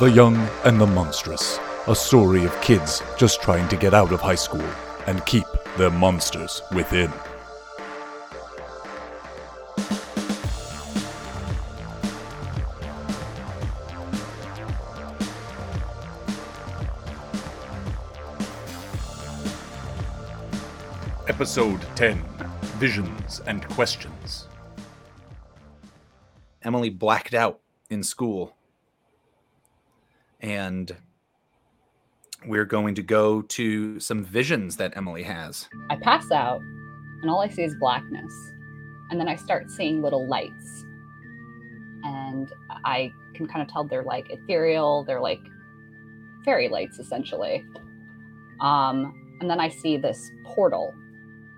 The Young and the Monstrous, a story of kids just trying to get out of high school and keep their monsters within. Episode 10 Visions and Questions. Emily blacked out in school. And we're going to go to some visions that Emily has. I pass out, and all I see is blackness. And then I start seeing little lights. And I can kind of tell they're like ethereal, they're like fairy lights essentially. Um, and then I see this portal,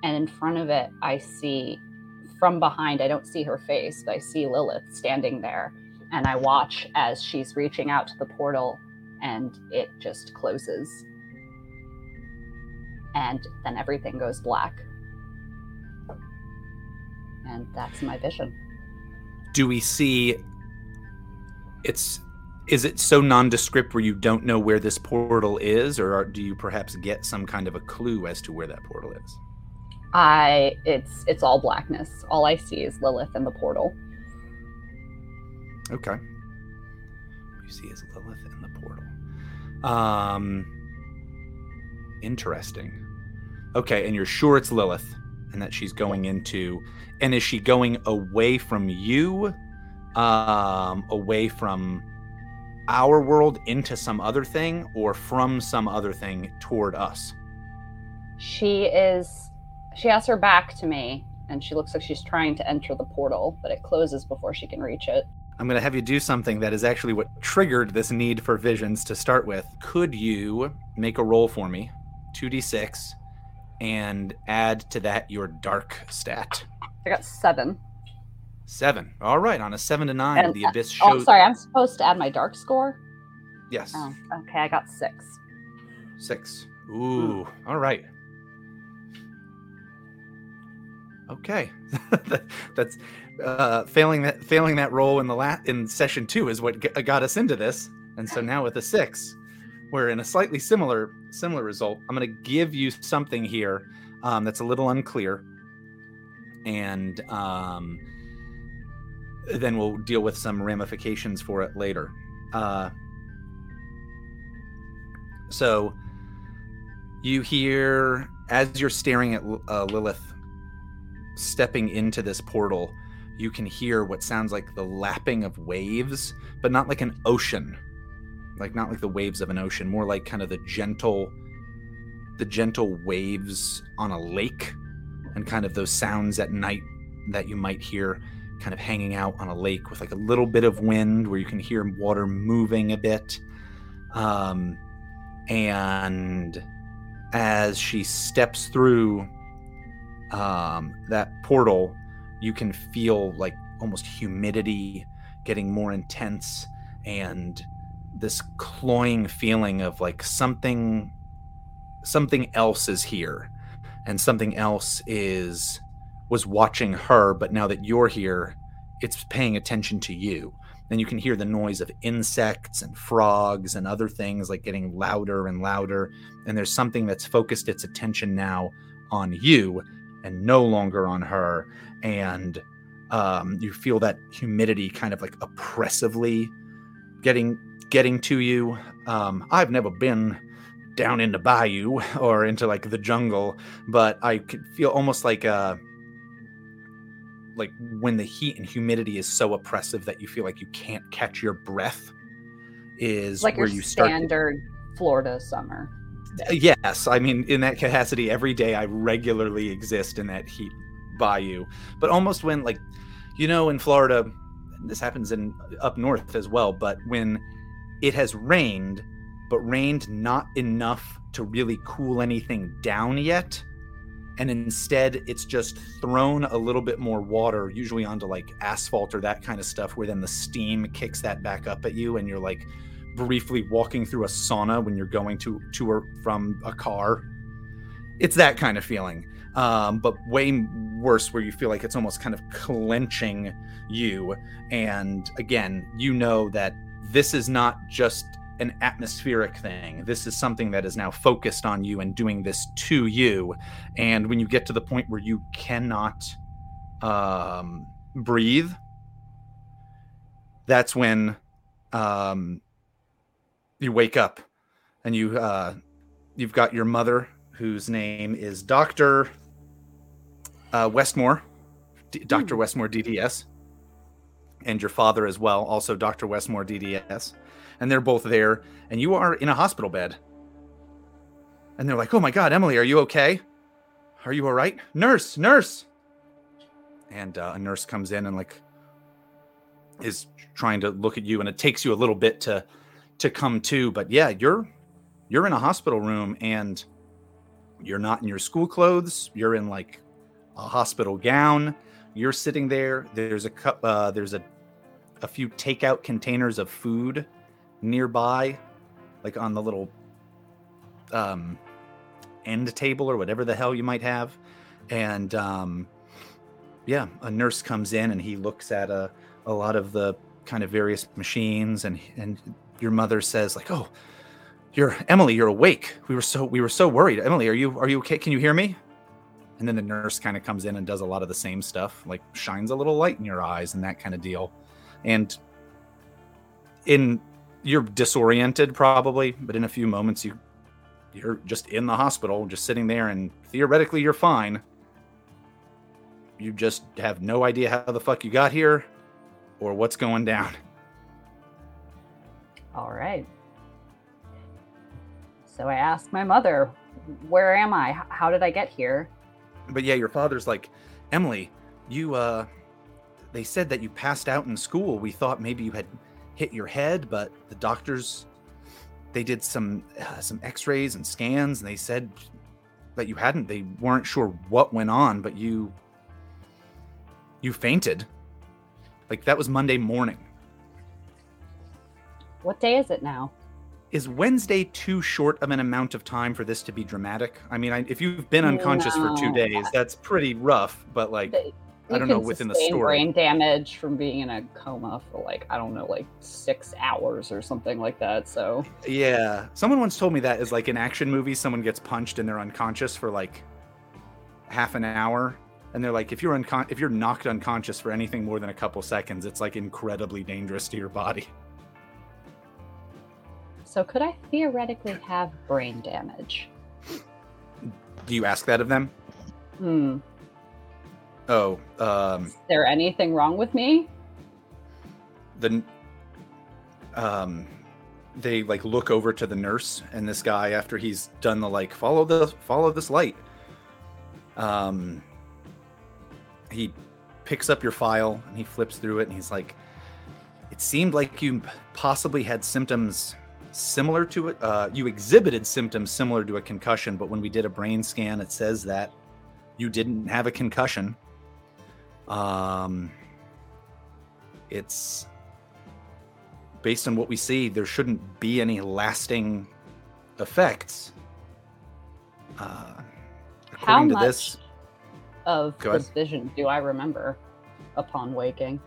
and in front of it, I see from behind, I don't see her face, but I see Lilith standing there. And I watch as she's reaching out to the portal and it just closes. And then everything goes black. And that's my vision. Do we see it's is it so nondescript where you don't know where this portal is or are, do you perhaps get some kind of a clue as to where that portal is? I it's it's all blackness. All I see is Lilith and the portal. Okay. You see is Lilith in the portal. Um interesting. Okay, and you're sure it's Lilith and that she's going into and is she going away from you? Um away from our world into some other thing or from some other thing toward us? She is she has her back to me and she looks like she's trying to enter the portal, but it closes before she can reach it. I'm going to have you do something that is actually what triggered this need for visions to start with. Could you make a roll for me, 2d6, and add to that your dark stat? I got seven. Seven. All right. On a seven to nine, And- the abyss Oh, sorry, I'm supposed to add my dark score. Yes. Oh, okay, I got six. Six. Hmm. Ooh. All right. Okay. That's uh, failing that failing that roll in the la- in session two is what g- got us into this, and so now with a six, we're in a slightly similar similar result. I'm going to give you something here um, that's a little unclear, and um, then we'll deal with some ramifications for it later. Uh, so you hear as you're staring at uh, Lilith stepping into this portal, you can hear what sounds like the lapping of waves, but not like an ocean. Like not like the waves of an ocean, more like kind of the gentle the gentle waves on a lake and kind of those sounds at night that you might hear kind of hanging out on a lake with like a little bit of wind where you can hear water moving a bit. Um and as she steps through um, that portal, you can feel like almost humidity getting more intense and this cloying feeling of like something something else is here. And something else is was watching her but now that you're here it's paying attention to you. Then you can hear the noise of insects and frogs and other things like getting louder and louder. And there's something that's focused its attention now on you and no longer on her and um, you feel that humidity kind of like oppressively getting getting to you um, i've never been down into bayou or into like the jungle but i could feel almost like uh like when the heat and humidity is so oppressive that you feel like you can't catch your breath is Like where your you start standard Florida summer. uh, Yes, I mean in that capacity every day I regularly exist in that heat bayou. But almost when like you know in Florida this happens in up north as well, but when it has rained but rained not enough to really cool anything down yet and instead it's just thrown a little bit more water usually onto like asphalt or that kind of stuff where then the steam kicks that back up at you and you're like briefly walking through a sauna when you're going to to or from a car. It's that kind of feeling, um, but way worse, where you feel like it's almost kind of clenching you. And again, you know that this is not just an atmospheric thing. This is something that is now focused on you and doing this to you. And when you get to the point where you cannot um, breathe, that's when um, you wake up and you uh, you've got your mother, whose name is Doctor uh, Westmore, D- Doctor Hmm. Westmore DDS, and your father as well, also Doctor Westmore DDS, and they're both there, and you are in a hospital bed, and they're like, "Oh my God, Emily, are you okay? Are you all right? Nurse, nurse!" And uh, a nurse comes in and like is trying to look at you, and it takes you a little bit to to come to, but yeah, you're you're in a hospital room and you're not in your school clothes. You're in like a hospital gown. You're sitting there. There's a cup. Uh, there's a a few takeout containers of food nearby, like on the little um, end table or whatever the hell you might have. And um, yeah, a nurse comes in and he looks at a a lot of the kind of various machines and and your mother says like, "Oh, you're Emily. You're awake. We were so we were so worried. Emily, are you are you okay? Can you hear me?" And then the nurse kind of comes in and does a lot of the same stuff, like shines a little light in your eyes and that kind of deal. And in you're disoriented probably, but in a few moments you you're just in the hospital, just sitting there, and theoretically you're fine. You just have no idea how the fuck you got here or what's going down. All right. So I asked my mother, "Where am I? How did I get here?" But yeah, your father's like, Emily, you uh they said that you passed out in school. We thought maybe you had hit your head, but the doctors they did some uh, some x-rays and scans and they said that you hadn't. They weren't sure what went on, but you you fainted. Like that was Monday morning. What day is it now? Is Wednesday too short of an amount of time for this to be dramatic? I mean, I, if you've been unconscious for two days, that's pretty rough. But like, I don't know within the story. brain damage from being in a coma for like I don't know, like six hours or something like that. So Yeah, someone once told me that is like in action movies, someone gets punched and they're unconscious for like half an hour, and they're like, if you're uncon- if you're knocked unconscious for anything more than a couple seconds, it's like incredibly dangerous to your body. So could I theoretically have brain damage? Do you ask that of them? Hmm. Oh, um, Is there anything wrong with me? the um, they like look over to the nurse and this guy after he's done the like follow the follow this light. Um, he picks up your file and he flips through it and he's like, "It seemed like you possibly had symptoms similar to it. Uh, you exhibited symptoms similar to a concussion, but when we did a brain scan, it says that you didn't have a concussion. Um, it's based on what we see, there shouldn't be any lasting effects. Uh, How according to much this, of this vision do I remember upon waking?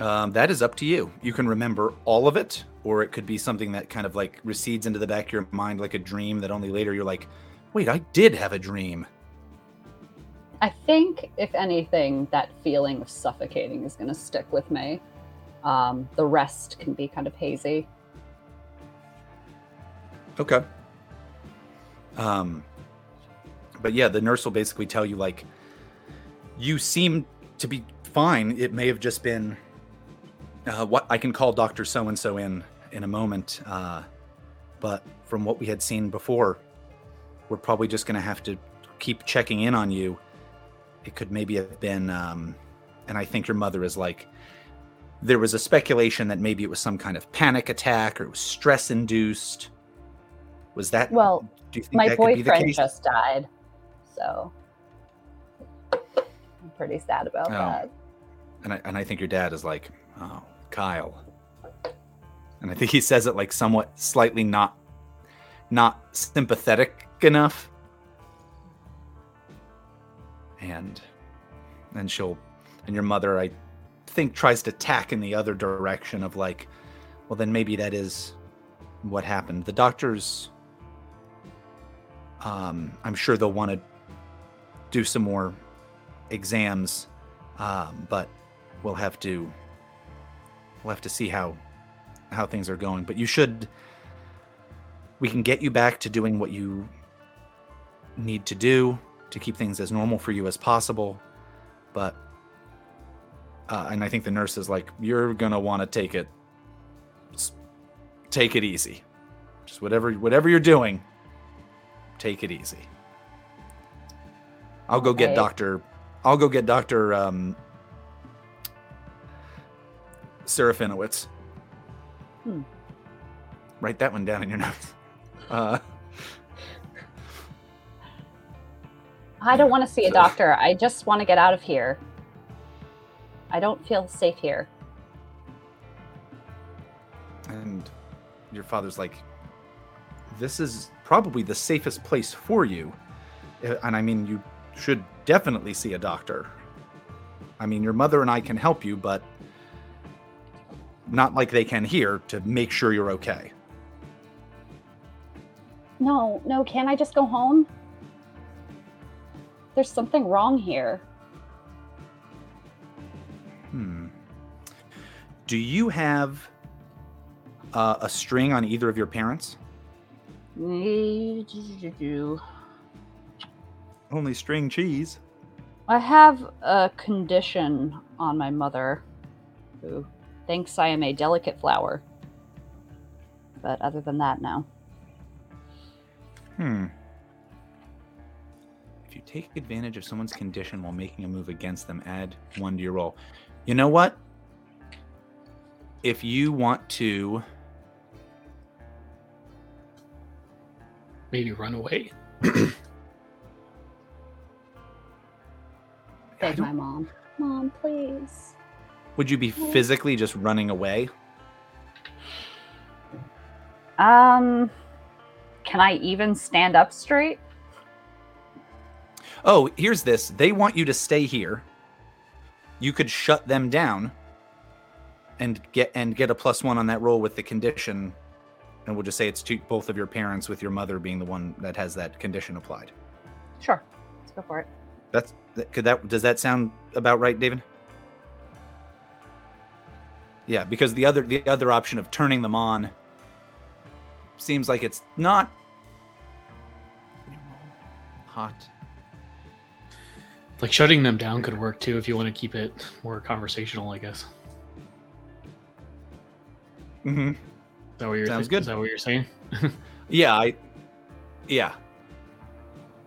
um, that is up to you. You can remember all of it, or it could be something that kind of like recedes into the back of your mind like a dream that only later you're like, wait, I did have a dream. I think, if anything, that feeling of suffocating is going to stick with me. Um, the rest can be kind of hazy. Okay. Um, but yeah, the nurse will basically tell you like, you seem to be fine. It may have just been uh, what I can call Doctor So and So in in a moment. Uh, but from what we had seen before, we're probably just going to have to keep checking in on you. It could maybe have been, um, and I think your mother is like, there was a speculation that maybe it was some kind of panic attack or it was stress induced. Was that Well, do you think my that could be the boyfriend just died, so I'm pretty sad about Oh. that. And I, and I think your dad is like, oh, Kyle. And I think he says it like somewhat slightly not not sympathetic enough. And and she'll and your mother I think tries to tack in the other direction of like, well, then maybe that is what happened. The doctors, um, I'm sure they'll want to do some more exams, um, but we'll have to we'll have to see how how things are going. But you should we can get you back to doing what you need to do to keep things as normal for you as possible. But uh, and I think the nurse is like, you're gonna want to take it, take it easy. Just whatever whatever you're doing, take it easy. I'll go get Okay. Doctor. I'll go get Doctor um, Serafinowicz. Hmm. Write that one down in your notes. Uh, I don't want to see a So- doctor. I just want to get out of here. I don't feel safe here. and your father's like, "This is probably the safest place for you," Uh, and I mean, you should definitely see a doctor. I mean, your mother and I can help you, but not like they can here to make sure you're okay. No, no, can I just go home? There's something wrong here. Hmm. Do you have uh, a string on either of your parents? Only string cheese. I have a condition on my mother who thinks I am a delicate flower. But other than that, no. Hmm. If you take advantage of someone's condition while making a move against them, add one to your roll. You know what? If you want to, Maybe run away. I Beg my mom. Mom, please. Would you be physically just running away? Um, can I even stand up straight? Oh, here's this. They want you to stay here. You could shut them down and get and get a plus one on that roll with the condition. And we'll just say it's to both of your parents, with your mother being the one that has that condition applied. Sure. Let's go for it. That's that- could that does that sound about right, David? Yeah, because the other the other option of turning them on seems like it's not hot. Like shutting them down could work too if you want to keep it more conversational, I guess. Mm-hmm. Is that what you're Sounds thi- good. Is that what you're saying? Yeah, I yeah.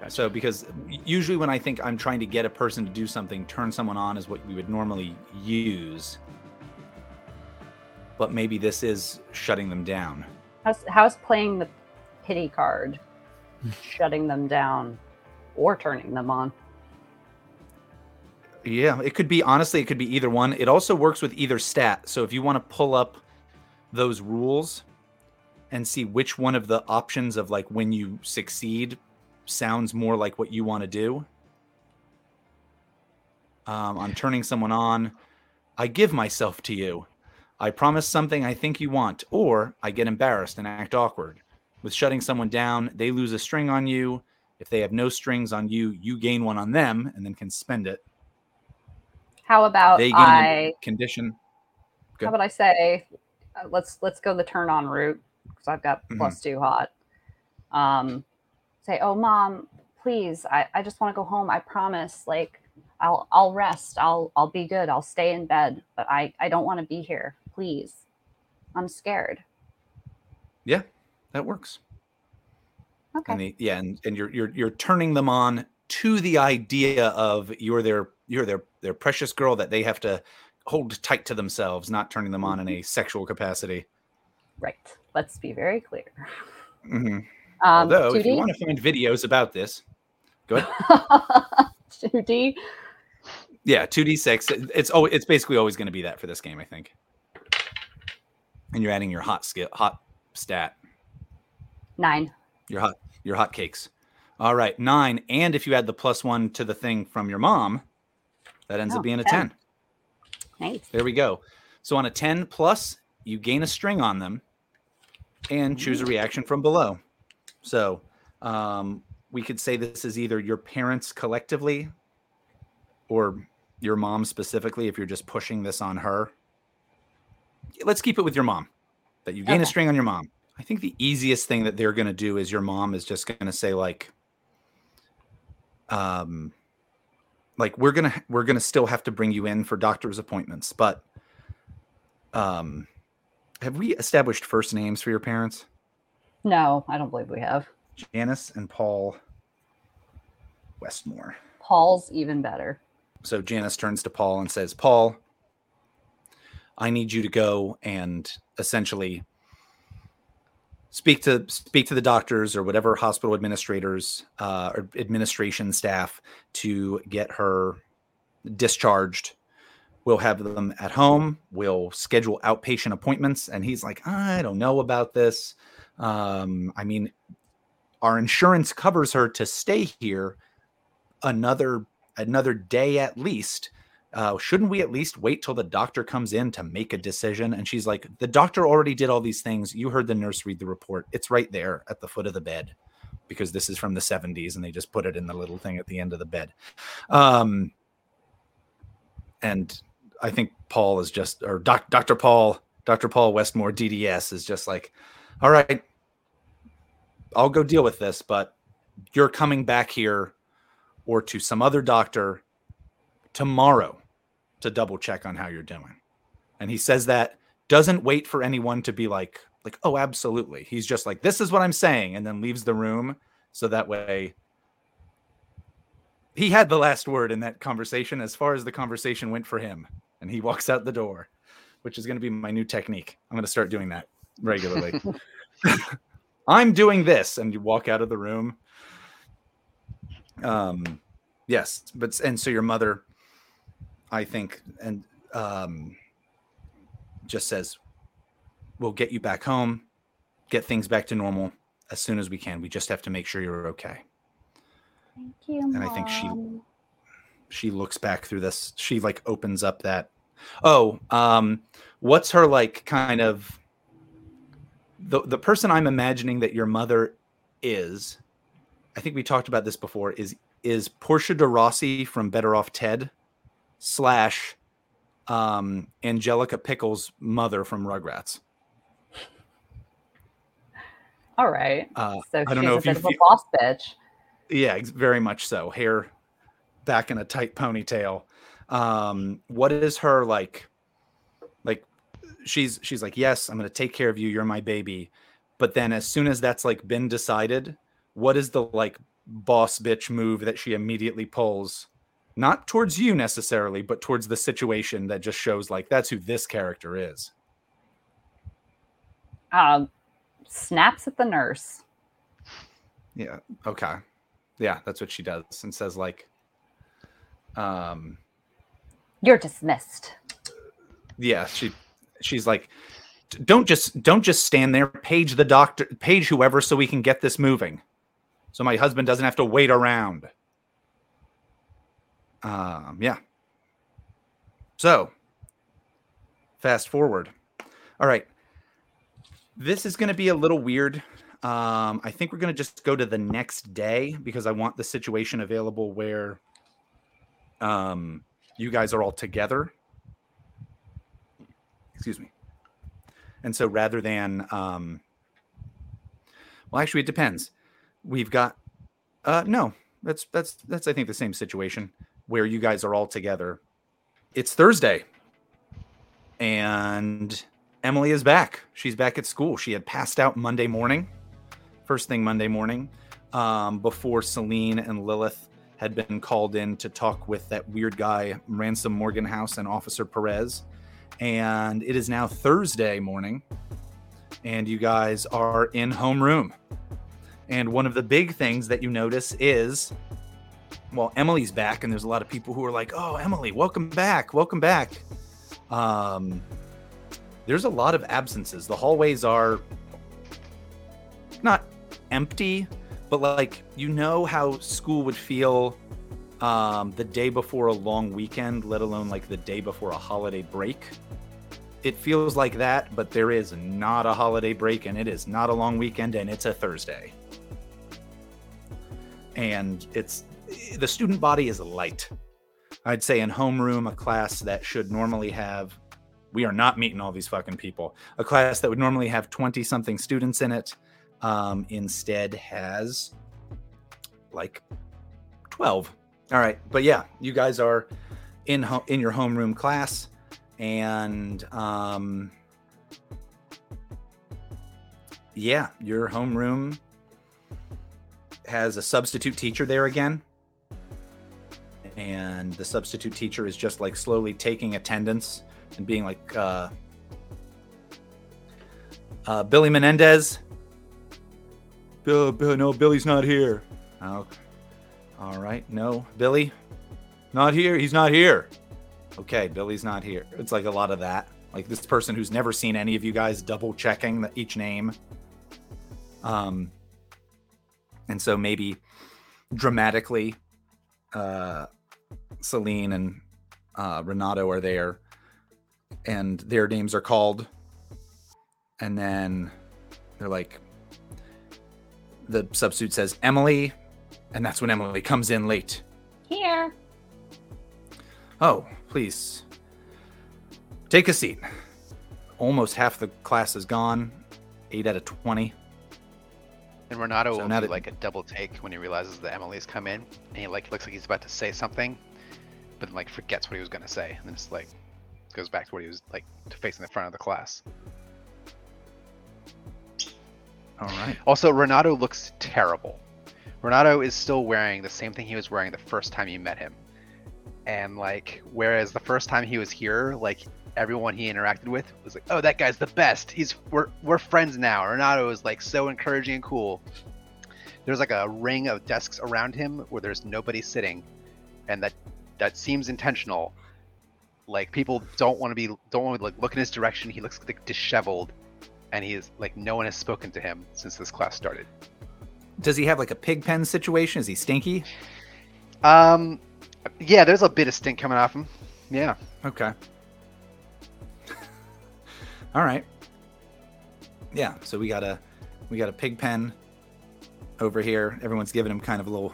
So because usually when I think I'm trying to get a person to do something, turn someone on is what we would normally use. But maybe this is shutting them down. How's, how's playing the pity card, shutting them down, or turning them on? Yeah, it could be honestly, it could be either one. It also works with either stat. So if you want to pull up those rules and see which one of the options of like when you succeed sounds more like what you want to do. Um, on turning someone on, I give myself to you. I promise something I think you want, or I get embarrassed and act awkward. With shutting someone down, they lose a string on you. If they have no strings on you, you gain one on them and then can spend it. How about they gain I? condition. Good. How about I say, uh, let's let's go the turn on route because I've got Mhm. plus two hot. Um, say, oh mom, please, I, I just want to go home. I promise, like, I'll I'll rest. I'll I'll be good. I'll stay in bed, but I I don't want to be here. Please, I'm scared. Yeah, that works. Okay. And the, yeah, and, and you're you're you're turning them on to the idea of you're their you're their their precious girl that they have to hold tight to themselves, not turning them on in a sexual capacity. right. Let's be very clear. hmm Um, Although, if you want to find videos about this, go ahead. 2D. Yeah, two d six. It's oh, it's basically always going to be that for this game, I think. And you're adding your hot skill, hot stat. Nine. your hot your hot cakes. All right, nine. And if you add the plus one to the thing from your mom, that ends Oh, up being a 10. 10. Nice. There we go. So on a 10 plus, you gain a string on them and choose a reaction from below. So um, we could say this is either your parents collectively or your mom specifically if you're just pushing this on her. Let's keep it with your mom. That you gain a string on your mom. I think the easiest thing that they're going to do is your mom is just going to say like um like we're going to we're going to still have to bring you in for doctor's appointments, but um have we established first names for your parents? No, I don't believe we have. Janice and Paul Westmore. Paul's even better. So Janice turns to Paul and says, Paul, I need you to go and essentially speak to speak to the doctors or whatever hospital administrators uh, or administration staff to get her discharged. We'll have them at home. We'll schedule outpatient appointments. And he's like, I don't know about this. Um, I mean, our insurance covers her to stay here another another day at least. Uh, shouldn't we at least wait till the doctor comes in to make a decision? And she's like, the doctor already did all these things. You heard the nurse read the report. It's right there at the foot of the bed because this is from the 70s and they just put it in the little thing at the end of the bed. Um, and I think Paul is just, or doc, Dr. Paul, Dr. Paul Westmore, DDS, is just like, all right, I'll go deal with this, but you're coming back here or to some other doctor tomorrow to double check on how you're doing. And he says that doesn't wait for anyone to be like like oh absolutely. He's just like this is what I'm saying and then leaves the room so that way he had the last word in that conversation as far as the conversation went for him and he walks out the door, which is going to be my new technique. I'm going to start doing that regularly. I'm doing this and you walk out of the room um yes but and so your mother i think and um just says we'll get you back home get things back to normal. As soon as we can we just have to make sure you're okay. Thank you. And I think she- she looks back through this. She like opens up that oh um what's her like kind of the the person i'm imagining that your mother is i think we talked about this before is is portia de rossi from better off ted slash um angelica pickles mother from rugrats All right. uh So I don't she's know a if you bit of a feel- boss bitch. Yeah, very much so. Hair back in a tight ponytail. Um, what is her like? Like, she's she's like, yes, I'm gonna take care of you. You're my baby. But then, as soon as that's like been decided, what is the like boss bitch move that she immediately pulls? Not towards you necessarily, but towards the situation that just shows like that's who this character is. Um, snaps at the nurse. Yeah. Okay. Yeah, that's what she does and says like, um, You're dismissed. yeah she she's like don't just don't just stand there page the doctor page whoever so we can get this moving so my husband doesn't have to wait around um yeah. So fast forward. All right. This is going to be a little weird. Um i think we're going to just go to the next day because i want the situation available where um you guys are all together. Excuse me. And so rather than um well actually it depends. We've got uh no that's that's that's i think the same situation where you guys are all together. It's thursday. And emily is back. She's back at school. She had passed out monday morning first thing monday morning um, before selene and lilith had been called in to talk with that weird guy ransom morgan house and officer perez. And it is now Thursday morning, and you guys are in homeroom. And one of the big things that you notice is, well, Emily's back, and there's a lot of people who are like, "Oh, Emily, welcome back, welcome back." Um, there's a lot of absences. The hallways are not empty, but like you know how school would feel um, the day before a long weekend, let alone like the day before a holiday break. it feels like that, but there is not a holiday break and it is not a long weekend and it's a Thursday. And it's the student body is light. I'd say in homeroom, a class that should normally have, we are not meeting all these fucking people. A class that would normally have 20 something students in it um, instead has like 12. All right. But yeah, you guys are in, ho- in your homeroom class and um, yeah, your homeroom has a substitute teacher there again. And the substitute teacher is just like slowly taking attendance and being like, uh, uh, Billy Menendez. Bill, Bill, no, Billy's not here. Oh, all right, no, Billy, not here. He's not here. Okay, Billy's not here. It's like a lot of that. Like this person who's never seen any of you guys double checking each name. Um, and so maybe dramatically, uh, Selene and uh, Renato are there, and their names are called, and then they're like, the substitute says Emily, and that's when Emily comes in late. Here. Oh, please. Take a seat. Almost half the class is gone. Eight out of 20. And Renato So will do that- like a double take when he realizes that Emily's come in, and he like looks like he's about to say something, then like forgets what he was gonna say, and then just like goes back to what he was like to facing the front of the class. All right. Also, Renato looks terrible. Renato is still wearing the same thing he was wearing the first time you met him. And like, whereas the first time he was here, like everyone he interacted with was like, "Oh, that guy's the best. He's we're we're friends now." Renato is like so encouraging and cool. There's like a ring of desks around him where there's nobody sitting, and that that seems intentional. Like people don't want to be don't want to like look in his direction. He looks like disheveled, and he is like no one has spoken to him since this class started. Does he have like a pig pen situation? Is he stinky? Um, yeah, there's a bit of stink coming off him. Yeah. Okay. All right. Yeah, so we got a we got a pig pen over here. Everyone's giving him kind of a little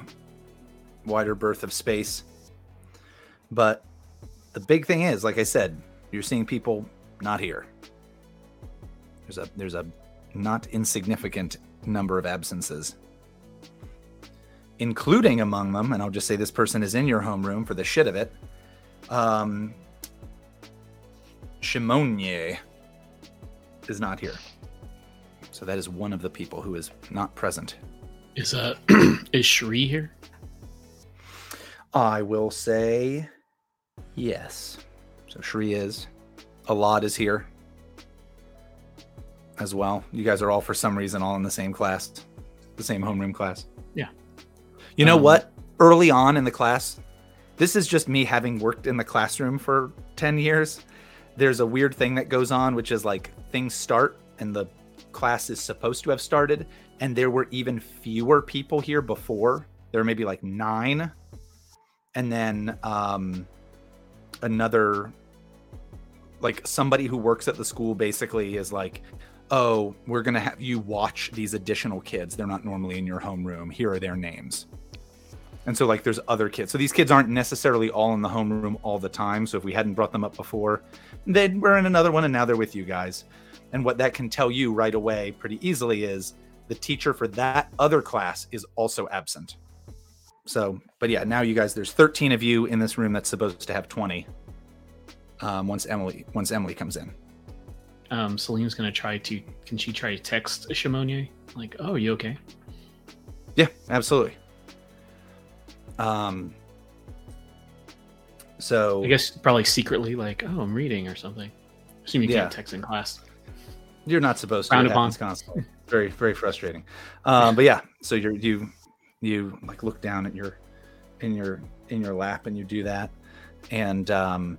wider berth of space. But the big thing is, like I said, you're seeing people not here. There's a there's a not insignificant number of absences. Including among them, and I'll just say this person is in your homeroom for the shit of it. Um, Shimonier is not here. So that is one of the people who is not present. Is uh is Shri here? I will say yes. So Shri is. Alad is here as well. You guys are all, for some reason, all in the same class, the same homeroom class. Yeah. You know Um, what? Early on in the class, this is just me having worked in the classroom for 10 years. There's a weird thing that goes on, which is like things start and the class is supposed to have started, and there were even fewer people here before. There were maybe like nine. And then um, another, like somebody who works at the school basically is like, oh, we're going to have you watch these additional kids. They're not normally in your homeroom. Here are their names. And so, like, there's other kids. So these kids aren't necessarily all in the homeroom all the time. So if we hadn't brought them up before, they were in another one and now they're with you guys. And what that can tell you right away pretty easily is the teacher for that other class is also absent. So, but yeah, now you guys, there's 13 of you in this room that's supposed to have 20. Um, once Emily, once Emily comes in. Um, Selene's gonna try to. Can she try to text Shimonier? Like, oh, you okay? Yeah, absolutely. Um. So I guess probably secretly, like, oh, I'm reading or something. Assume you Yeah. can't text in class. You're not supposed to. Frowned It upon. constantly. Very, very frustrating. Um, but yeah, so you're you you like look down at your in your in your lap and you do that, and um,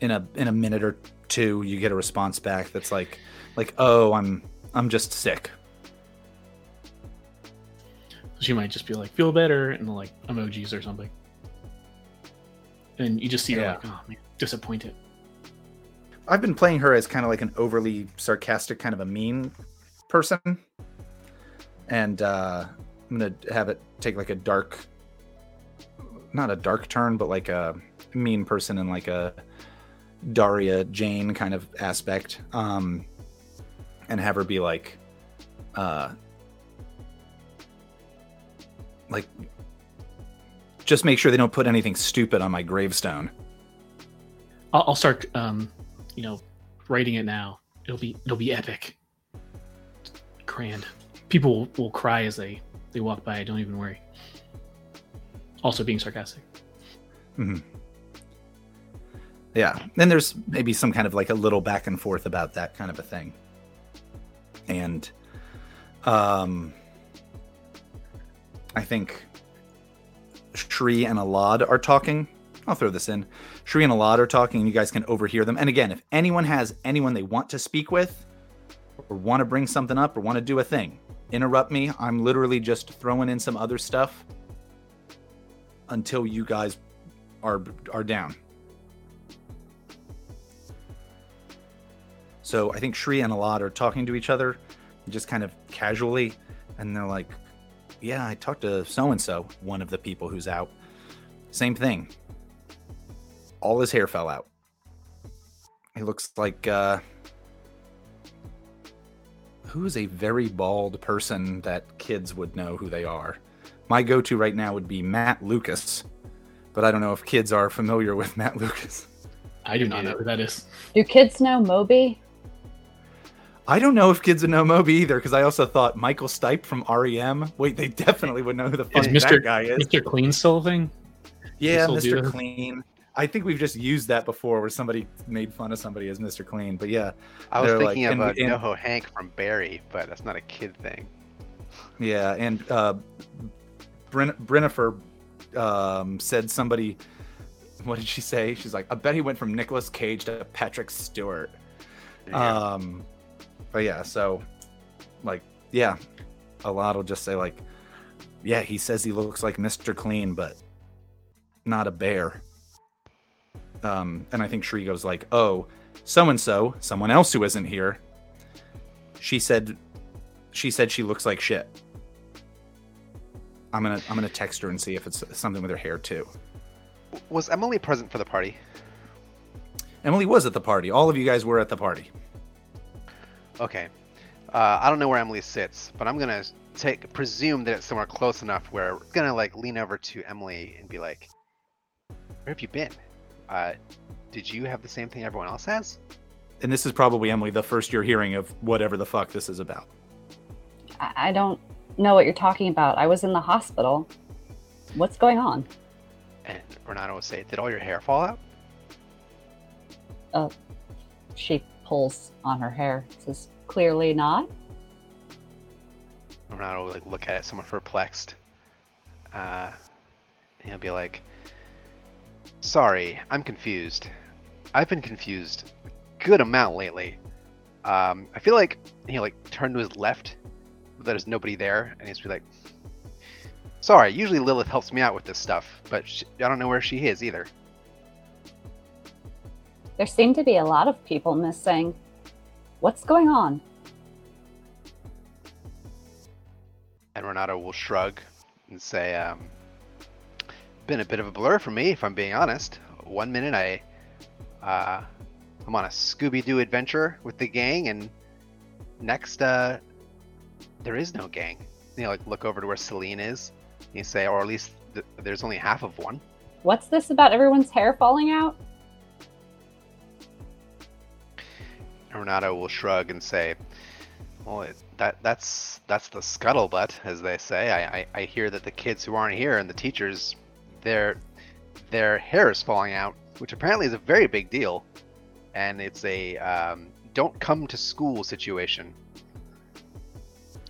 in a in a minute or two, you get a response back that's like like oh I'm I'm just sick. She might just be like, feel better, and like emojis or something. And you just see her Yeah. like, oh man, disappointed. I've been playing her as kind of like an overly sarcastic, kind of a mean person, and uh, I'm gonna have it take like a dark, not a dark turn, but like a mean person and like a Daria Jane kind of aspect, um, and have her be like, uh, like, just make sure they don't put anything stupid on my gravestone. I'll, I'll start, um, you know, writing it now. It'll be it'll be epic, grand. People will, cry as they they walk by. Don't even worry. Also being sarcastic. hmm Yeah. Then there's maybe some kind of like a little back and forth about that kind of a thing. And um I think Shri and Alad are talking. I'll throw this in. Shri and Alad are talking, and you guys can overhear them. And again, if anyone has anyone they want to speak with, or want to bring something up, or want to do a thing, interrupt me. I'm literally just throwing in some other stuff until you guys are are down. So I think Shri and Alad are talking to each other, just kind of casually, and they're like, "Yeah, I talked to so and so, one of the people who's out. Same thing. All his hair fell out. He looks like uh, who's a very bald person that kids would know who they are. My go-to right now would be Matt Lucas, but I don't know if kids are familiar with Matt Lucas. I do not know who that is. Do kids know Moby? I don't know if kids would know Moby either, because I also thought Michael Stipe from REM. Wait, they definitely would know who the fuck Is that Mr. guy is. Mr. Clean still a thing? Yeah, Mr. it. Clean. I think we've just used that before, where somebody made fun of somebody as Mr. Clean. But yeah, I was They're like- thinking of and- uh, and- NoHo Hank from Barry, but that's not a kid thing. yeah, and uh, Bren- Brennifer um, said somebody. What did she say? She's like, I bet he went from Nicolas Cage to Patrick Stewart. Yeah. Um, but yeah, so like, yeah, a lot will just say like, yeah, he says he looks like Mr. Clean, but not a bear. Um, and I think Shri goes like, oh, so and so, someone else who isn't here. She said, she said she looks like shit. I'm gonna I'm gonna text her and see if it's something with her hair too. was Emily present for the party? Emily was at the party. All of you guys were at the party. Okay. Uh, I don't know where Emily sits, but I'm gonna take presume that it's somewhere close enough where we're gonna like lean over to Emily and be like, "Where have you been? Uh, did you have the same thing everyone else has?" And this is probably Emily, the first you're hearing of whatever the fuck this is about. I, I don't know what you're talking about. I was in the hospital. What's going on? And Renato will say, "Did all your hair fall out?" Uh, She pulls on her hair. Says, clearly not. Renato will like look at it, somewhat perplexed. Uh, and he'll be like, "Sorry, I'm confused. I've been confused a good amount lately. Um, I feel like he'll like turned to his left, but there's nobody there, and he's be like, "Sorry, usually Lilith helps me out with this stuff, but sh I don't know where she is either." There seem to be a lot of people missing. What's going on? And Renato will shrug and say, um, "Been a bit of a blur for me, if I'm being honest. One minute I, uh, I'm on a Scooby-Doo adventure with the gang, and next, uh, there is no gang. You know, like look over to where Selene is. And you say, or at least th- there's only half of one. What's this about everyone's hair falling out? Renato will shrug and say, "Well, it, that that's that's the scuttlebutt, as they say. I, I I hear that the kids who aren't here and the teachers, their their hair is falling out, which apparently is a very big deal, and it's a um, don't come to school situation.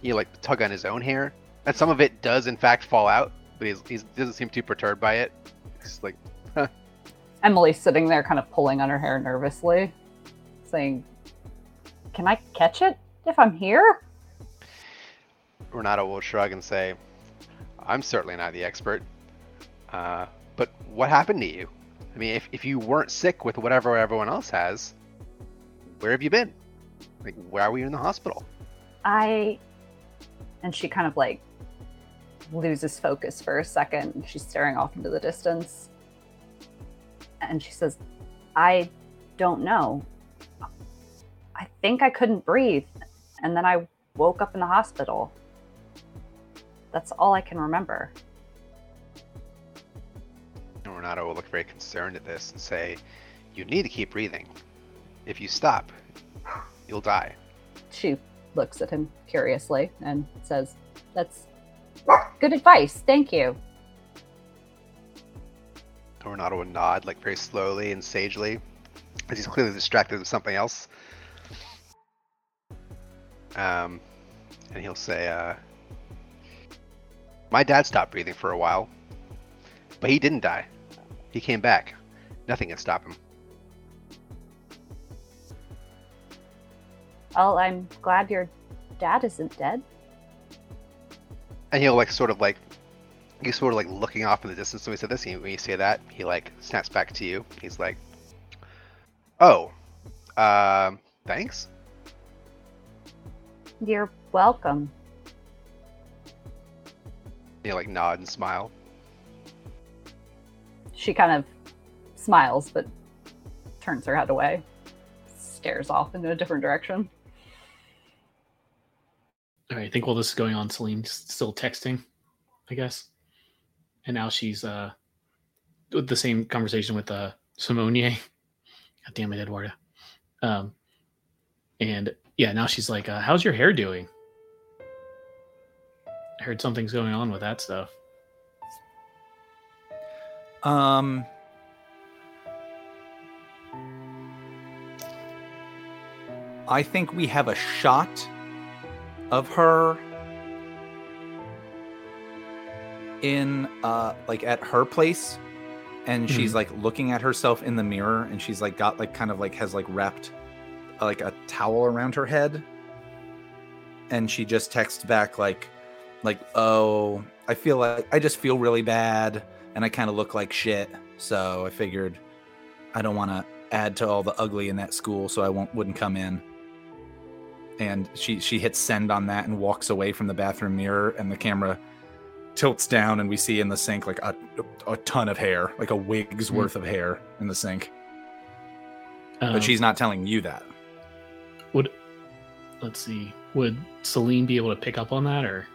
He like tug on his own hair, and some of it does in fact fall out, but he's, he doesn't seem too perturbed by it. He's like, Emily's sitting there kind of pulling on her hair nervously, saying, Can I catch it if I'm here? Renato will shrug and say, I'm certainly not the expert. Uh, but what happened to you? I mean, if, if you weren't sick with whatever everyone else has, where have you been? Like, why were you in the hospital? I and she kind of like loses focus for a second. She's staring off into the distance. And she says, I don't know. I think I couldn't breathe. And then I woke up in the hospital. That's all I can remember. Renato will look very concerned at this and say, You need to keep breathing. If you stop, you'll die. She looks at him curiously and says, That's good advice. Thank you. Renato will nod, like very slowly and sagely, as he's clearly distracted with something else. Um, and he'll say, uh, My dad stopped breathing for a while, but he didn't die. He came back. Nothing can stop him. Well, I'm glad your dad isn't dead. And he'll like sort of like he's sort of like looking off in the distance when he said this. And when you say that, he like snaps back to you. He's like, "Oh, um, thanks." You're welcome. He'll like nod and smile. She kind of smiles, but turns her head away, stares off in a different direction. All right, I think while this is going on, Selene's still texting, I guess. And now she's uh with the same conversation with uh Simonier. God damn it, Eduardo. Um and yeah, now she's like, uh, how's your hair doing? I heard something's going on with that stuff. Um. I think we have a shot of her in uh like at her place and she's like looking at herself in the mirror and she's like got like kind of like has like wrapped uh, like a towel around her head and she just texts back like like oh i feel like i just feel really bad and i kind of look like shit so i figured i don't want to add to all the ugly in that school so i won't wouldn't come in and she she hits send on that and walks away from the bathroom mirror and the camera tilts down and we see in the sink like a, a ton of hair like a wig's Hmm. worth of hair in the sink Um, but she's not telling you that would let's see. Would Selene be able to pick up on that or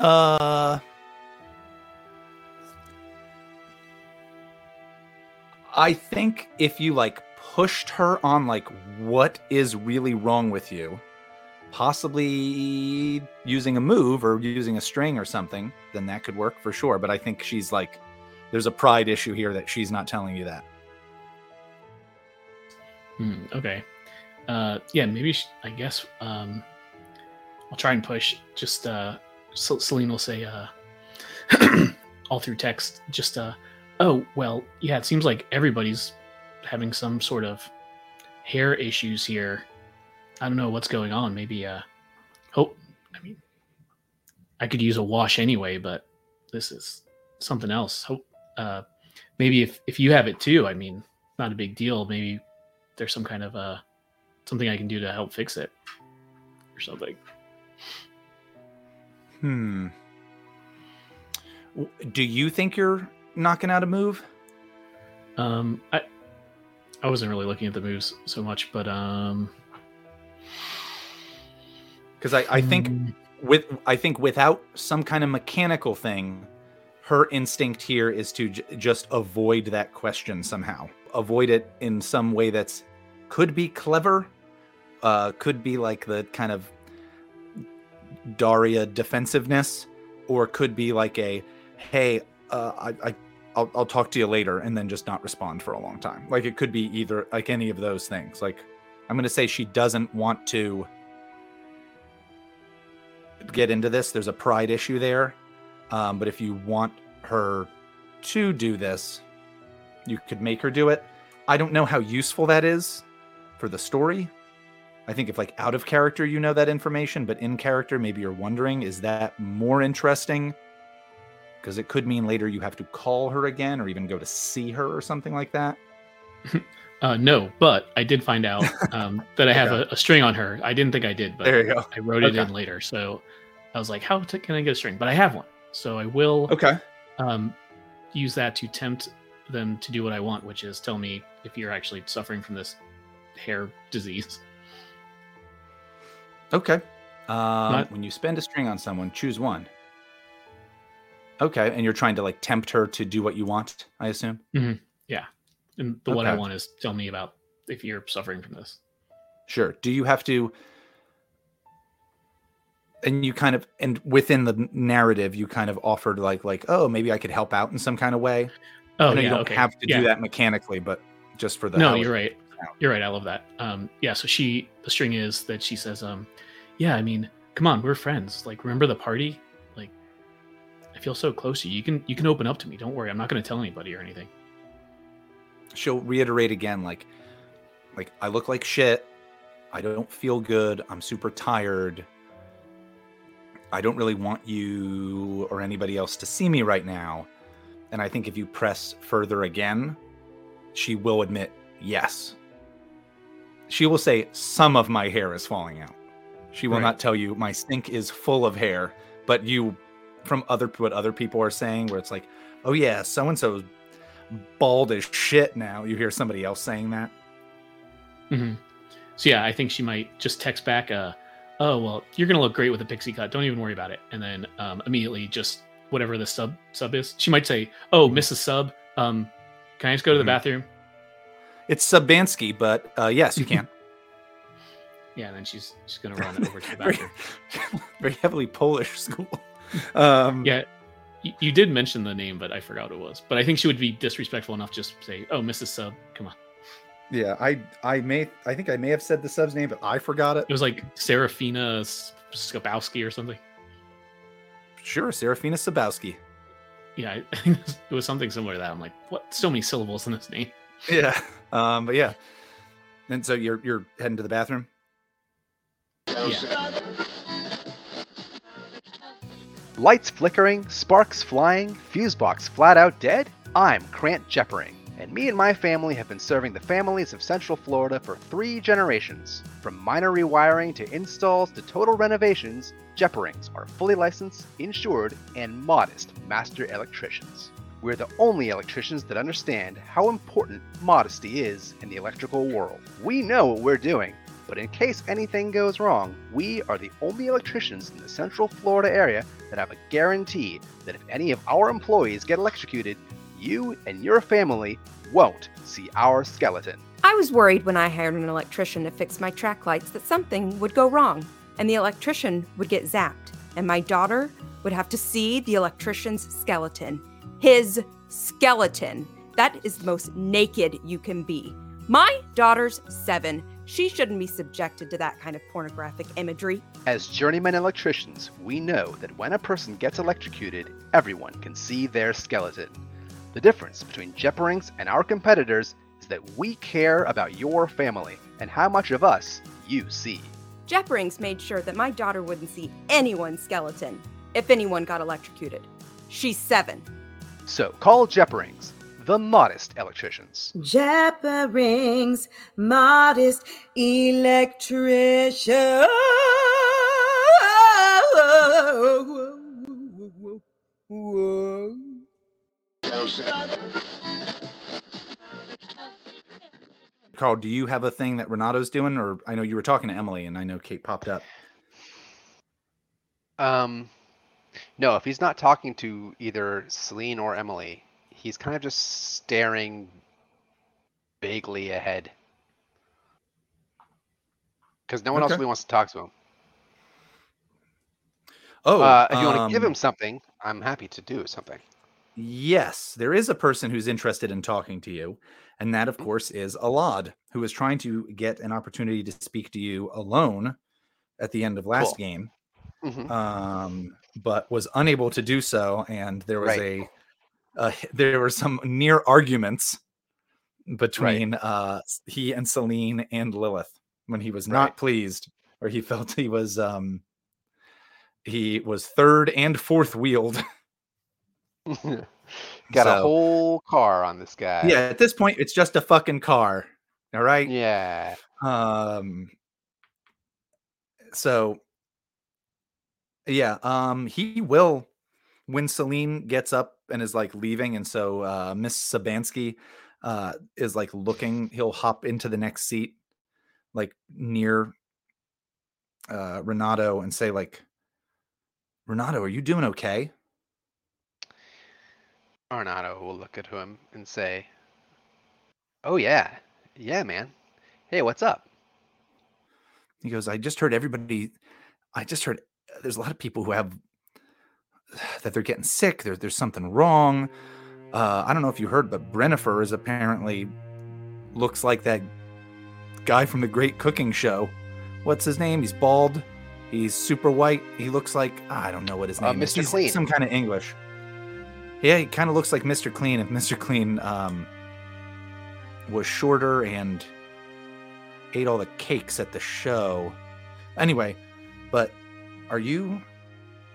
Uh, I think if you like pushed her on like what is really wrong with you, possibly using a move or using a string or something, then that could work for sure. But I think she's like, there's a pride issue here that she's not telling you that. Hmm, okay. Uh, yeah, maybe I guess um, I'll try and push. Just uh, Selene will say uh, all through text. Just uh, oh well, yeah. It seems like everybody's having some sort of hair issues here. I don't know what's going on. Maybe uh, hope. I mean, I could use a wash anyway, but this is something else. Hope. Uh, maybe if if you have it too. I mean, not a big deal. Maybe there's some kind of uh something I can do to help fix it or something. Hmm. Do you think you're knocking out a move? Um, I I wasn't really looking at the moves so much, but um, Because I, I think mm, with I think without some kind of mechanical thing, her instinct here is to j- just avoid that question somehow. Avoid it in some way that's could be clever, uh, could be like the kind of Daria defensiveness, or could be like a, hey, uh, I, I I'll, I'll talk to you later, and then just not respond for a long time. Like it could be either like any of those things. Like I'm gonna say she doesn't want to get into this. There's a pride issue there. Um, but if you want her to do this, you could make her do it. I don't know how useful that is for the story. I think if like out of character you know that information, but in character maybe you're wondering is that more interesting? Because it could mean later you have to call her again or even go to see her or something like that. Uh, no, but I did find out um, that I have a, a string on her. I didn't think I did, but There you go. I wrote it in later. So I was like, how t- can I get a string? But I have one. So I will Okay. um, use that to tempt them to do what I want, which is tell me if you're actually suffering from this hair disease. Okay. Um, Not- when you spend a string on someone, choose one. Okay, and you're trying to like tempt her to do what you want, I assume. Yeah. And the what I want is tell me about if you're suffering from this. Sure. Do you have to? And you kind of, and within the narrative, you kind of offered like, like, oh, maybe I could help out in some kind of way. Oh, yeah, you don't okay. have to yeah. do that mechanically, but just for the no you're right you're right i love that um yeah so she the string is that she says um yeah i mean come on we're friends like remember the party feel so close to you. You can you can open up to me. Don't worry. I'm not going to tell anybody or anything. She'll reiterate again like like i look like shit. I don't feel good. I'm super tired. I don't really want you or anybody else to see me right now. And i think if you press further again she will admit yes. She will say some of my hair is falling out. She will Right. not tell you my sink is full of hair but you from other what other people are saying where it's like oh yeah so and so's bald as shit now. You hear somebody else saying that. hmm so yeah i think she might just text back uh oh well you're going to look great with a pixie cut don't even worry about it and then um immediately just whatever the sub sub is she might say oh mrs sub um can i just go to the Mhm. bathroom It's Sabansky, but uh, yes, you can. yeah and then she's she's going to run over to the very, bathroom very heavily Polish school. Um, Yeah, you, you did mention the name, but I forgot what it was. But I think she would be disrespectful enough just to say, "Oh, Mrs. Sub, come on." yeah. I I may I think I may have said the sub's name, but I forgot it. It was like Serafina S- Skabowski or something. Sure, Serafina Sabowski. Yeah, I think it was something similar to that. I'm like, what? So many syllables in this name. Yeah. Um, but yeah. And so you're you're heading to the bathroom. Yeah. Lights flickering, sparks flying, fuse box flat out dead? I'm Grant Jeppering, and me and my family have been serving the families of Central Florida for three generations. From minor rewiring to installs to total renovations, Jepperings are fully licensed, insured, and modest master electricians. We're the only electricians that understand how important modesty is in the electrical world. We know what we're doing, but in case anything goes wrong, we are the only electricians in the Central Florida area that have a guarantee that if any of our employees get electrocuted, you and your family won't see our skeleton. I was worried when I hired an electrician to fix my track lights that something would go wrong, and the electrician would get zapped, and my daughter would have to see the electrician's skeleton. His skeleton. That is the most naked you can be. My daughter's seven. She shouldn't be subjected to that kind of pornographic imagery. As journeyman electricians, we know that when a person gets electrocuted, everyone can see their skeleton. The difference between Jepperings and our competitors is that we care about your family and how much of us you see. Jepperings made sure that my daughter wouldn't see anyone's skeleton if anyone got electrocuted. She's seven. So call Jepperings, the modest electricians. Japperings, modest electrician. Carl, do you have a thing that Renato's doing, or I know you were talking to Emily, and I know Kate popped up. Um, no, if he's not talking to either Selene or Emily, he's kind of just staring vaguely ahead. Because no one else really wants to talk to him. Oh, uh, if you want to give um, him something, I'm happy to do something. Yes, there is a person who's interested in talking to you, and that, of course, is Alad, who is trying to get an opportunity to speak to you alone at the end of last Cool. game, Mhm. um, but was unable to do so, and there was Right. a, uh, there were some near arguments between uh, he and Selene and Lilith when he was not Right. pleased, or he felt he was um, he was third and fourth wheeled. Got a whole car on this guy. Yeah, at this point, it's just a fucking car. All right. Yeah. Um. So. Yeah. Um. He will when Selene gets up and is like leaving, and so uh, Miss Sabansky uh, is like looking. He'll hop into the next seat, like near uh, Renato, and say like, "Renato, are you doing okay?" Renato will look at him and say, "Oh yeah, yeah, man. Hey, what's up?" He goes, I just heard everybody, I just heard there's a lot of people who have that they're getting sick. There, there's something wrong. Uh, I don't know if you heard, but Brennifer is apparently looks like that guy from the Great Cooking Show. What's his name? He's bald. He's super white. He looks like I don't know what his Uh, name is. Mr. He's Clean. Some kind of English. Yeah, he kind of looks like Mr. Clean. If Mr. Clean um, was shorter and ate all the cakes at the show. Anyway, but are you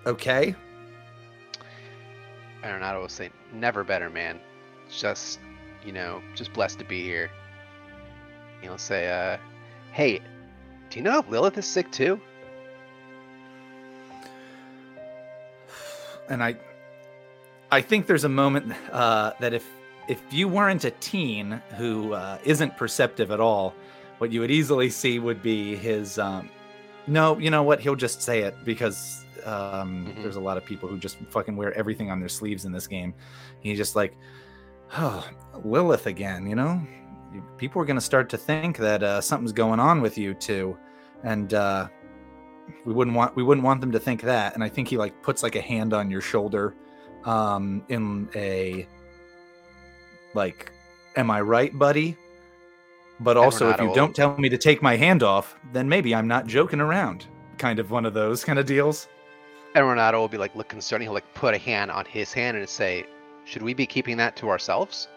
okay? Renato will say, "Never better, man. Just, you know, just blessed to be here." He'll say, "Uh, hey, do you know if Lilith is sick too?" and I I think there's a moment uh, that if if you weren't a teen who uh, isn't perceptive at all, what you would easily see would be his. Um, no, you know what? He'll just say it because um, Mhm. there's a lot of people who just fucking wear everything on their sleeves in this game. He's just like, oh, Lilith again. You know, people are going to start to think that uh, something's going on with you too. and uh, we wouldn't want we wouldn't want them to think that. And I think he like puts like a hand on your shoulder, um, in a like, am I right, buddy? But And also, if you Renato don't tell me to take my hand off, then maybe I'm not joking around. Kind of one of those kind of deals. And Renato will be like, look concerned. He'll like put a hand on his hand and say, "Should we be keeping that to ourselves?"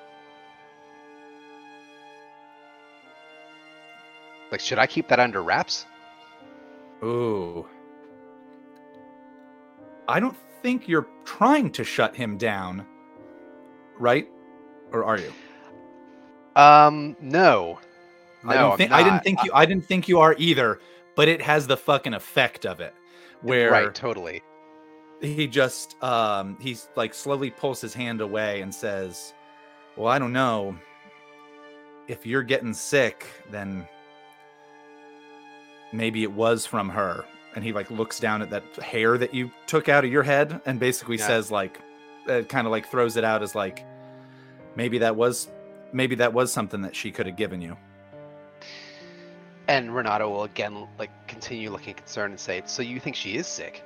Like, should I keep that under wraps? Ooh. I don't think you're trying to shut him down, right? Or are you? Um, no. No, I don't think I didn't think you I didn't think you are either, but it has the fucking effect of it. Where Right, totally. he just um he's like slowly pulls his hand away and says, "Well, I don't know. If you're getting sick, then maybe it was from her." And he like looks down at that hair that you took out of your head and basically Yeah. says like uh, kind of like throws it out as like maybe that was maybe that was something that she could have given you. And Renato will again like continue looking concerned and say, "So you think she is sick?"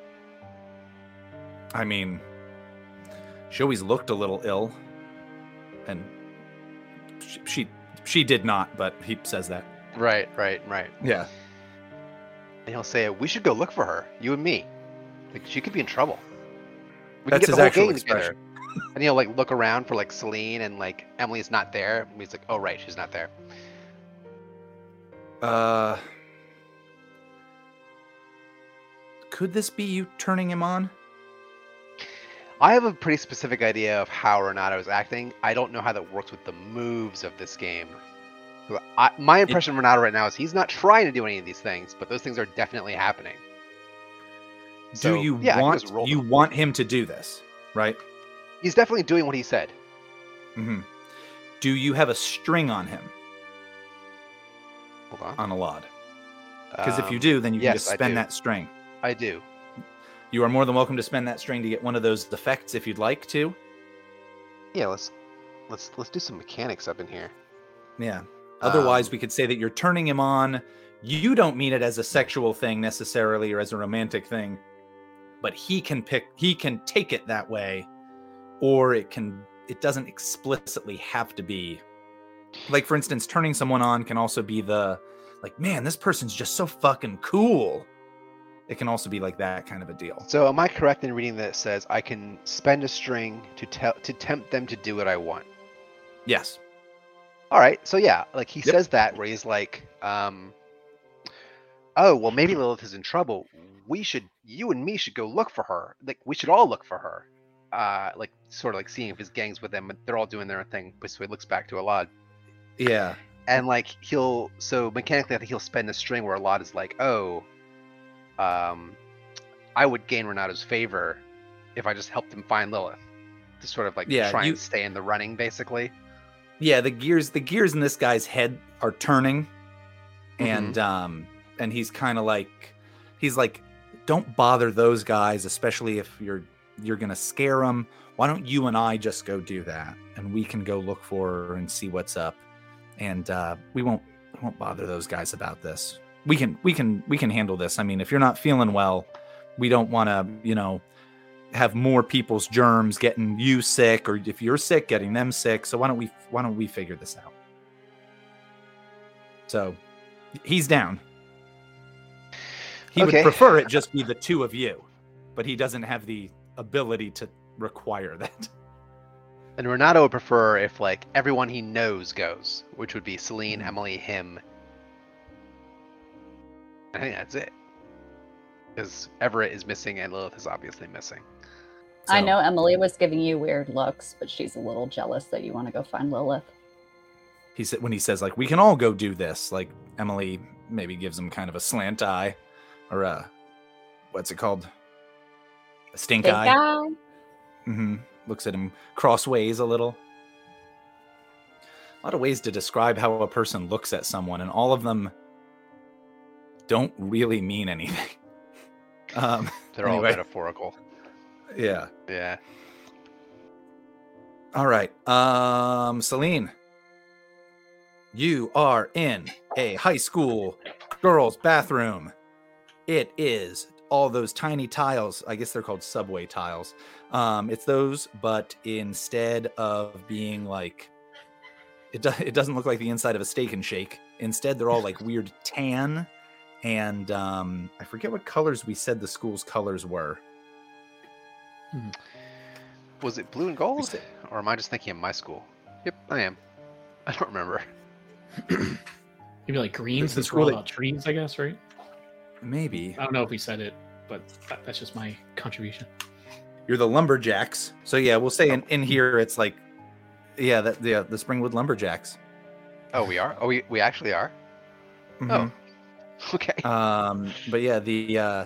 I mean, she always looked a little ill, and she she, she did not, but he says that. Right, right, right. Yeah, And he'll say, "We should go look for her, you and me. Like she could be in trouble. We That's can his get the whole actual expression. together." and he'll like look around for like Selene and like Emily's not there. And he's like, "Oh right, she's not there." Uh, could this be you turning him on? I have a pretty specific idea of how Renato is acting. I don't know how that works with the moves of this game. I, my impression of Renato right now is he's not trying to do any of these things, but those things are definitely happening. So, do you yeah, want you them. want him to do this, right? He's definitely doing what he said. hmm Do you have a string on him Hold on. on Alad? Because if you Um, do, then you can yes, just spend that string. I do. You are more than welcome to spend that string to get one of those effects if you'd like to. Yeah, let's let's let's do some mechanics up in here. Yeah. Otherwise, Um, we could say that you're turning him on. You don't mean it as a sexual thing necessarily or as a romantic thing, but he can pick, he can take it that way, or it can, it doesn't explicitly have to be. Like, for instance, turning someone on can also be the, like, man, this person's just so fucking cool. It can also be like that kind of a deal. So am I correct in reading that it says I can spend a string to tell to tempt them to do what I want? Yes. All right, so yeah, like he Yep. says that where he's like, um, "Oh, well, maybe Lilith is in trouble. We should, you and me should go look for her. Like, we should all look for her. Uh, like, sort of like seeing if his gang's with them, but they're all doing their own thing. But so he looks back to Alad. Yeah. and like he'll so mechanically, I think he'll spend a string where a lot is like, oh, um, I would gain Renato's favor if I just helped him find Lilith to sort of like Yeah, try you- and stay in the running, basically. yeah the gears the gears in this guy's head are turning Mm-hmm. and um and he's kind of like he's like don't bother those guys especially if you're you're gonna scare them why don't you and i just go do that and we can go look for her and see what's up and uh we won't we won't bother those guys about this. We can we can we can handle this. I mean if you're not feeling well we don't want to you know have more people's germs getting you sick or if you're sick getting them sick. So why don't we why don't we figure this out? So he's down. He Okay. would prefer it just be the two of you but he doesn't have the ability to require that And Renato would prefer if like everyone he knows goes, which would be Selene, Mhm. Emily, him. I think that's it. Because Everett is missing and Lilith is obviously missing. I know Emily was giving you weird looks, but she's a little jealous that you want to go find Lilith. he said when he says like we can all go do this like emily maybe gives him kind of a slant eye or a what's it called a stink Big eye guy. hmm Looks at him crossways a little. A lot of ways to describe how a person looks at someone, and all of them don't really mean anything. Um, They're all metaphorical. yeah. Yeah. All right. Um, Selene, you are in a high school girls' bathroom. It is all those tiny tiles. I guess they're called subway tiles. Um, it's those, but instead of being like, it, do- it doesn't look like the inside of a steak and shake. Instead, they're all like weird tan. And um, I forget what colors we said the school's colors were. Was it blue and gold? said- Or am I just thinking of my school? Yep, I am. I don't remember. Maybe like greens It's the since we're all about trees, I guess, right? Maybe. I don't know if we said it, but that, that's just my contribution. You're the lumberjacks. So yeah, we'll say in, in here it's like, yeah, that yeah, the Springwood Lumberjacks. Oh, we are? Oh, we, we actually are? Mhm. Okay. Um, but yeah, the uh,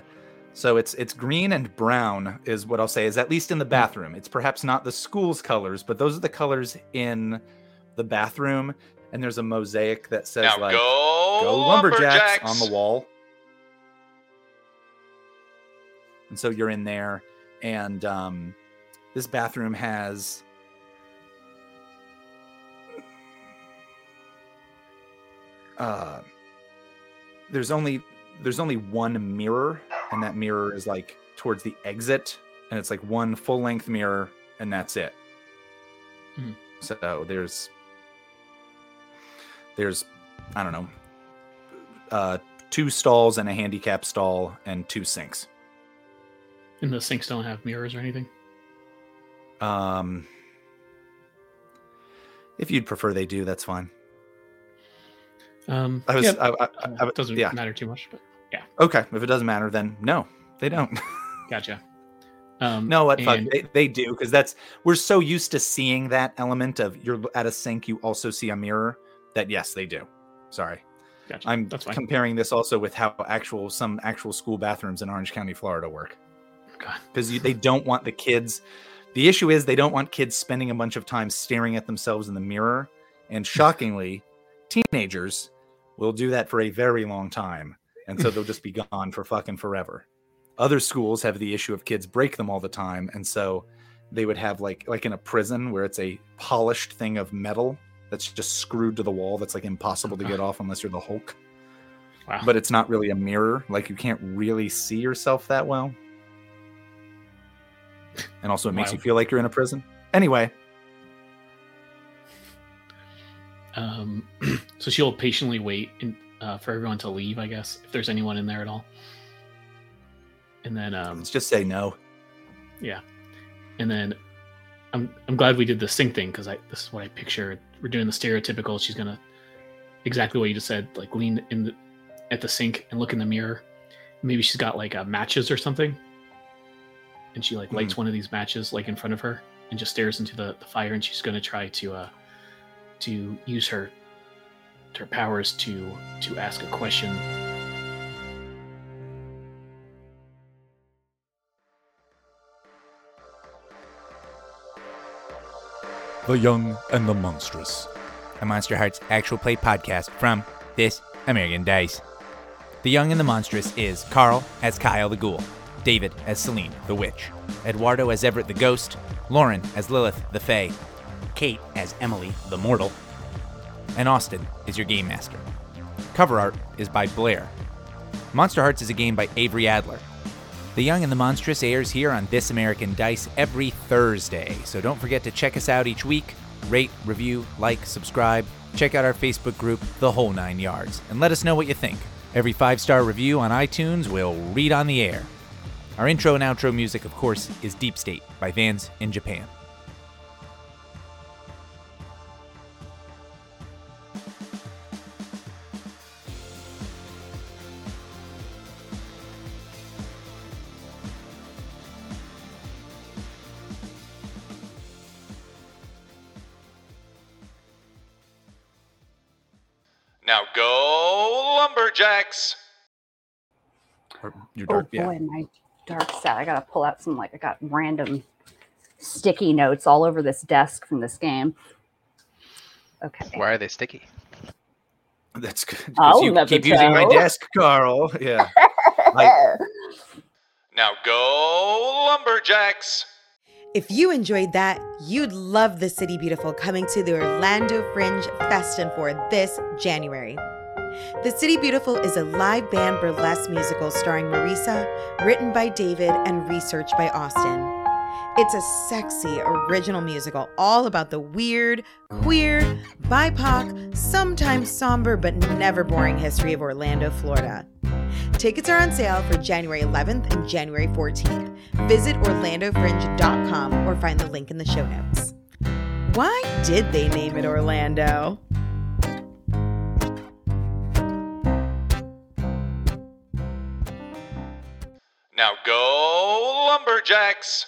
so it's it's green and brown is what I'll say is at least in the bathroom. It's perhaps not the school's colors, but those are the colors in the bathroom. And there's a mosaic that says Now like go, "Go lumberjacks" on the wall. And so you're in there, and um, this bathroom has uh, there's only there's only one mirror, and that mirror is like towards the exit, and it's like one full length mirror, and that's it. Mhm. So there's there's I don't know uh, two stalls and a handicap stall and two sinks. And the sinks don't have mirrors or anything. Um, if you'd prefer they do, that's fine. Um, I was, yeah, I, I, I, I- it doesn't yeah. matter too much, but Okay, if it doesn't matter, then no, they don't. gotcha. Um, no, what fuck? and- They, they do because that's we're so used to seeing that element of you're at a sink, you also see a mirror. That yes, they do. Sorry, Gotcha. I'm comparing this also with how actual some actual school bathrooms in Orange County, Florida work. Because they don't want the kids. The issue is they don't want kids spending a bunch of time staring at themselves in the mirror. And shockingly, teenagers will do that for a very long time. And so they'll just be gone for fucking forever. Other schools have the issue of kids break them all the time. And so they would have like like in a prison where it's a polished thing of metal that's just screwed to the wall that's like impossible to get off unless you're the Hulk. Wow. But it's not really a mirror. Like you can't really see yourself that well. And also it makes you feel like you're in a prison. Anyway, Um, so she'll patiently wait in, uh, for everyone to leave, I guess, if there's anyone in there at all. And then, um, let's just say no. Yeah, and then I'm I'm glad we did the sink thing because I this is what I picture. We're doing the stereotypical. She's gonna exactly what you just said, like lean in the, at the sink and look in the mirror. Maybe she's got like uh, matches or something, and she like lights one of these matches like in front of her and just stares into the, the fire, and she's gonna try to uh to use her her powers to to ask a question. The Young and the Monstrous. a Monsterhearts actual play podcast from This American Dice. The Young and the Monstrous is Carl as Kyle the Ghoul, David as Selene the Witch, Eduardo as Everett the Ghost, Lauren as Lilith the Fae, Kate as Emily the Mortal, and Austin is your game master. Cover art is by Blair. Monsterhearts is a game by Avery Adler. The Young and the Monstrous airs here on This American Dice every Thursday, so don't forget to check us out each week. Rate, review, like, subscribe. Check out our Facebook group, The Whole Nine Yards, and let us know what you think. Every five star review on iTunes we'll read on the air. Our intro and outro music, of course, is Deep State by Vans in Japan. Now go, Lumberjacks! Or your Oh boy, yeah. my dark set. I gotta pull out some like I got random sticky notes all over this desk from this game. Okay. Why are they sticky? That's good. I'll you never keep using my desk, Carl. Yeah. Like- Now go, Lumberjacks! If you enjoyed that, you'd love The City Beautiful coming to the Orlando Fringe Festin for this January. The City Beautiful is a live band burlesque musical starring Marisa, written by David and researched by Austin. It's a sexy, original musical all about the weird, queer, BIPOC, sometimes somber but never boring history of Orlando, Florida. Tickets are on sale for January 11th and January 14th. Visit orlandofringe.com or find the link in the show notes. Why did they name it Orlando? Now go, Lumberjacks!